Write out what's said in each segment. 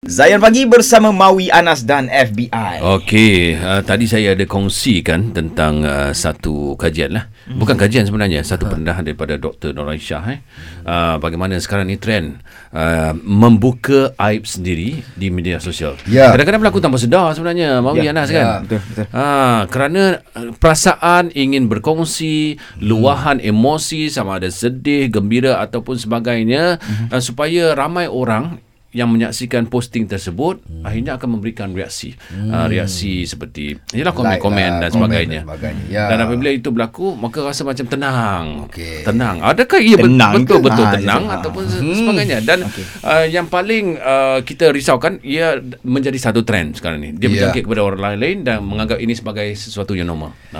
Zayan Pagi bersama Maui Anas dan FBI. Okey, uh, tadi saya ada kongsikan tentang uh, satu kajian lah. Bukan kajian sebenarnya, satu pendedahan daripada Dr. Nur Aisyah. Eh. Uh, bagaimana sekarang ni trend uh, membuka aib sendiri di media sosial. Ya. Kadang-kadang berlaku tanpa sedar sebenarnya, Mawi Ya, Anas ya, kan? betul, betul. Ha, kerana uh, perasaan ingin berkongsi, luahan emosi sama ada sedih, gembira ataupun sebagainya uh, supaya ramai orang yang menyaksikan posting tersebut hmm. akhirnya akan memberikan reaksi hmm. uh, reaksi seperti ialah komen-komen Like lah, dan komen sebagainya. dan sebagainya. Ya. Dan apabila itu berlaku maka rasa macam tenang. Okey. Tenang. Adakah ia Tenang betul ke? betul Ha, tenang ha. ataupun hmm. sebagainya dan okay. uh, yang paling uh, kita risaukan ia menjadi satu trend sekarang ni. Dia Ya. berjangkit kepada orang lain dan menganggap ini sebagai sesuatu yang normal. Hmm.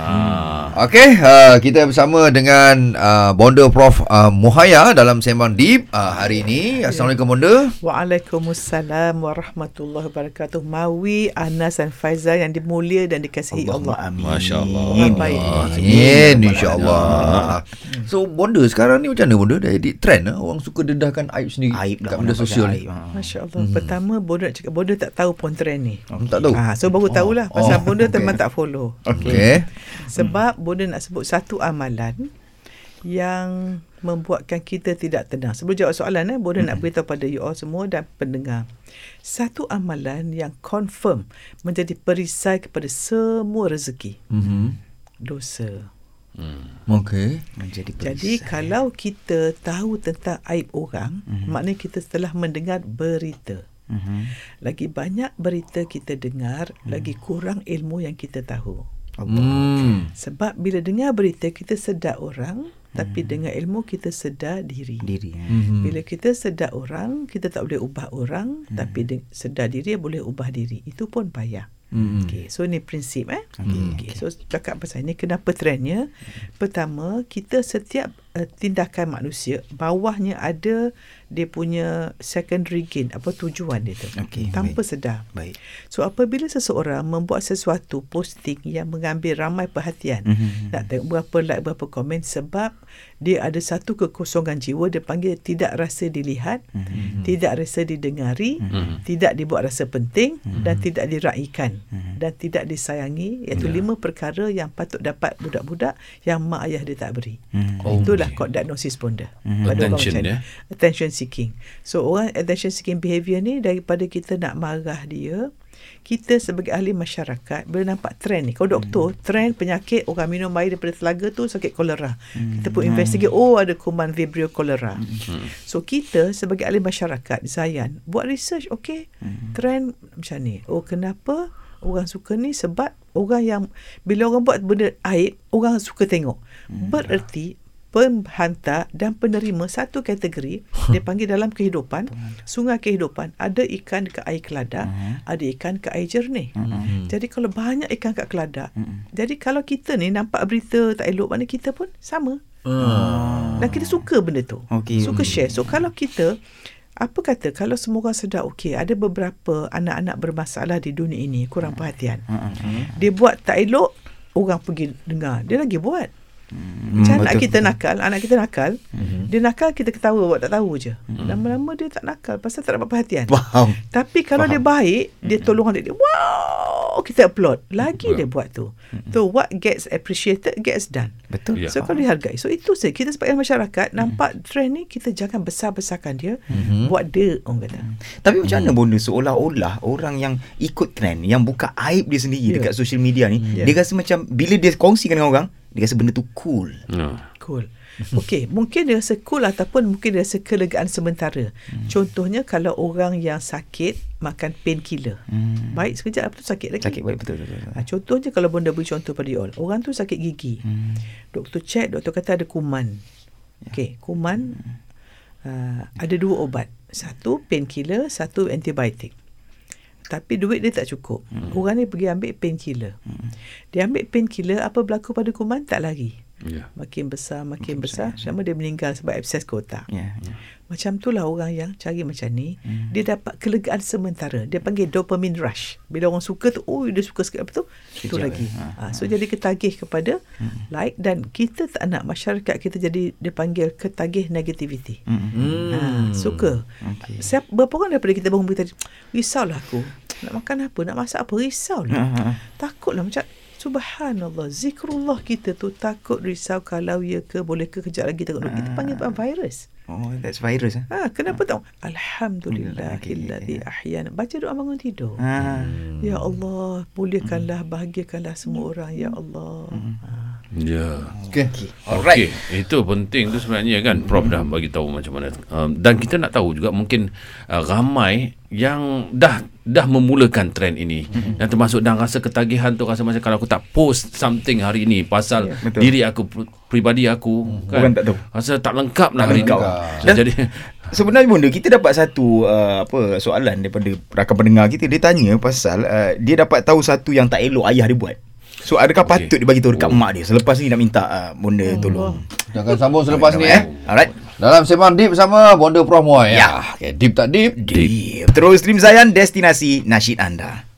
Okey, uh, kita bersama dengan uh, Bonda Prof uh, Muhaya dalam sembang deep uh, hari ini. Assalamualaikum Bonda. Waalaikumsalam warahmatullahi wabarakatuh. Mawi, Anas dan Faizal yang dimulia dan dikasihi Allah. amin. Masya-Allah. Orang baik. Amin insya-Allah. So Bonda sekarang ni macam mana Bonda dah jadi trend ah orang suka dedahkan aib sendiri Aib lah. kat media sosial ni. Ha. Masya Allah. Hmm. Pertama, Bonda nak cakap, Bonda tak tahu pun trend ni. Hmm, Tak tahu. Ah, so baru tahulah Oh. pasal Oh, Bonda okey. memang tak follow. Okey. Sebab Bonda nak sebut satu amalan yang membuatkan kita tidak tenang. Sebelum jawab soalan, eh, Bonda nak beritahu pada you all semua dan pendengar. Satu amalan yang confirm menjadi perisai kepada semua rezeki. Mhm. Dosa. Okey. Menjadi Jadi perisai. kalau kita tahu tentang aib orang, mm-hmm. maknanya kita telah mendengar berita. Mhm. Lagi banyak berita kita dengar, mm. lagi kurang ilmu yang kita tahu. Hmm. Sebab bila dengar berita kita sedar orang, tapi dengan ilmu kita sedar diri. diri. eh. Mhm. Bila kita sedar orang, kita tak boleh ubah orang, tapi de- sedar diri boleh ubah diri. Itu pun payah. Mhm. Okay, so ni prinsip eh. Okey, Okay, so cakap pasal ni kenapa trendnya? Pertama, kita setiap uh, tindakan manusia bawahnya ada dia punya secondary gain, apa tujuan dia tu. Okey, tanpa sedar. Baik. So apabila seseorang membuat sesuatu posting yang mengambil ramai perhatian, Mhm. nak tengok berapa like berapa komen sebab dia ada satu kekosongan jiwa dia panggil tidak rasa dilihat, Mhm. tidak rasa didengari, Mhm. tidak dibuat rasa penting dan tidak diraikan Mhm. dan tidak disayangi iaitu Ya. lima perkara yang patut dapat budak-budak yang mak ayah dia tak beri. Mhm. Oh, Itulah kod diagnosis. Pada orang Attention, ni. ya. Attention seeking. So orang attention seeking behavior ni daripada kita nak marah dia, kita sebagai ahli masyarakat bila nampak trend ni. Kalau doktor, trend penyakit orang minum air daripada telaga tu sakit kolera. Kita pun investigate, oh ada kuman Vibrio kolera. So kita sebagai ahli masyarakat, Zayan, buat research, okay. Trend macam ni. Oh kenapa orang suka ni sebab orang yang bila orang buat benda aib, orang suka tengok. Bererti penghantar dan penerima satu kategori dia panggil dalam kehidupan sungai kehidupan. Ada ikan dekat air keladak ada ikan kat air jernih. Jadi kalau banyak ikan kat keladak jadi kalau kita ni nampak berita tak elok mana kita pun sama. Dan kita suka benda tu. Okey. suka share. So kalau kita apa kata kalau semua orang sedar okey ada beberapa anak-anak bermasalah di dunia ini kurang perhatian. Mhm. dia buat tak elok orang pergi dengar. Dia lagi buat macam anak betul. kita nakal Anak kita nakal Dia nakal kita ketawa Buat tak tahu je. Lama-lama dia tak nakal Pasal tak dapat perhatian. Faham. Tapi kalau dia baik Dia tolong adik dia Wow Kita applaud Lagi dia buat tu. So what gets appreciated Gets done. Betul. Ya. So kalau dihargai. So itu saja. Kita sebagai masyarakat Nampak trend ni Kita jangan besar-besarkan dia. Buat dia Orang kata. Tapi macam mana bonda seolah-olah orang yang ikut trend yang buka aib dia sendiri Ya. dekat social media ni Ya. dia rasa macam bila dia kongsikan dengan orang dia rasa benda tu cool. Ya. Cool. Okey, mungkin dia rasa cool ataupun mungkin dia rasa kelegaan sementara. Hmm. Contohnya kalau orang yang sakit makan painkiller. Hmm. Baik sekejap lepas tu sakit lagi. Sakit baik betul betul. betul. Ha, contohnya kalau bonda beri contoh pada you all. Orang tu sakit gigi. Hmm. Doktor check, doktor kata ada kuman. Okey, kuman uh, ada dua ubat. Satu painkiller, satu antibiotik. Tapi duit dia tak cukup. Hmm. Orang ni pergi ambil painkiller. Hmm. Dia ambil painkiller, apa berlaku pada kuman? Tak lari. Ya. Makin besar, makin, besar. Sama dia meninggal sebab abses kotak. Ya, ya. Macam itulah orang yang cari macam ni, hmm. dia dapat kelegaan sementara. Dia panggil dopamine rush. Bila orang suka tu, oh dia suka sikit apa tu? Itu lagi. eh. Ha, so jadi ketagih kepada hmm. like dan kita tak nak masyarakat kita jadi dipanggil ketagih negativity. Hmm. Hmm. Ha, suka. Okey. Siapa berapa orang daripada kita bangun tadi risaulah aku. Nak makan apa? Nak masak apa? Risaulah. Ha, ha, ha. Takutlah macam Subhanallah Zikrullah kita tu Takut risau Kalau ya ke Boleh ke kejap lagi takut Kita panggil apa? virus Oh, that's virus. Ha? ha, Kenapa tak Alhamdulillah Okey, Alladhi ya. ahyan Baca doa bangun tidur Ha. Ya Allah Bolehkanlah Bahagiakanlah semua orang Ya Allah ha. Ya. Okey. Okey, itu penting tu sebenarnya kan Prof dah bagi tahu macam mana. Um, dan kita nak tahu juga mungkin uh, ramai yang dah dah memulakan trend ini dan termasuk dan rasa ketagihan tu rasa macam kalau aku tak post something hari ini pasal Ya, betul. diri aku pr- peribadi aku kan Orang tak tahu. rasa tak lengkap nak Tak hari lengkap. Dan- jadi Sebenarnya bunda kita dapat satu uh, apa soalan daripada rakan pendengar kita dia tanya pasal uh, dia dapat tahu satu yang tak elok ayah dia buat. So adakah Okey. patut dia bagi tahu dekat Oh. mak dia selepas ni nak minta uh, bunda tolong. Kita akan sambung selepas ni eh. Alright. Dalam sembang deep bersama Bonda Prof Moy. Ya. Okay, deep tak deep? Deep. Terus stream Zayan destinasi nasyid anda.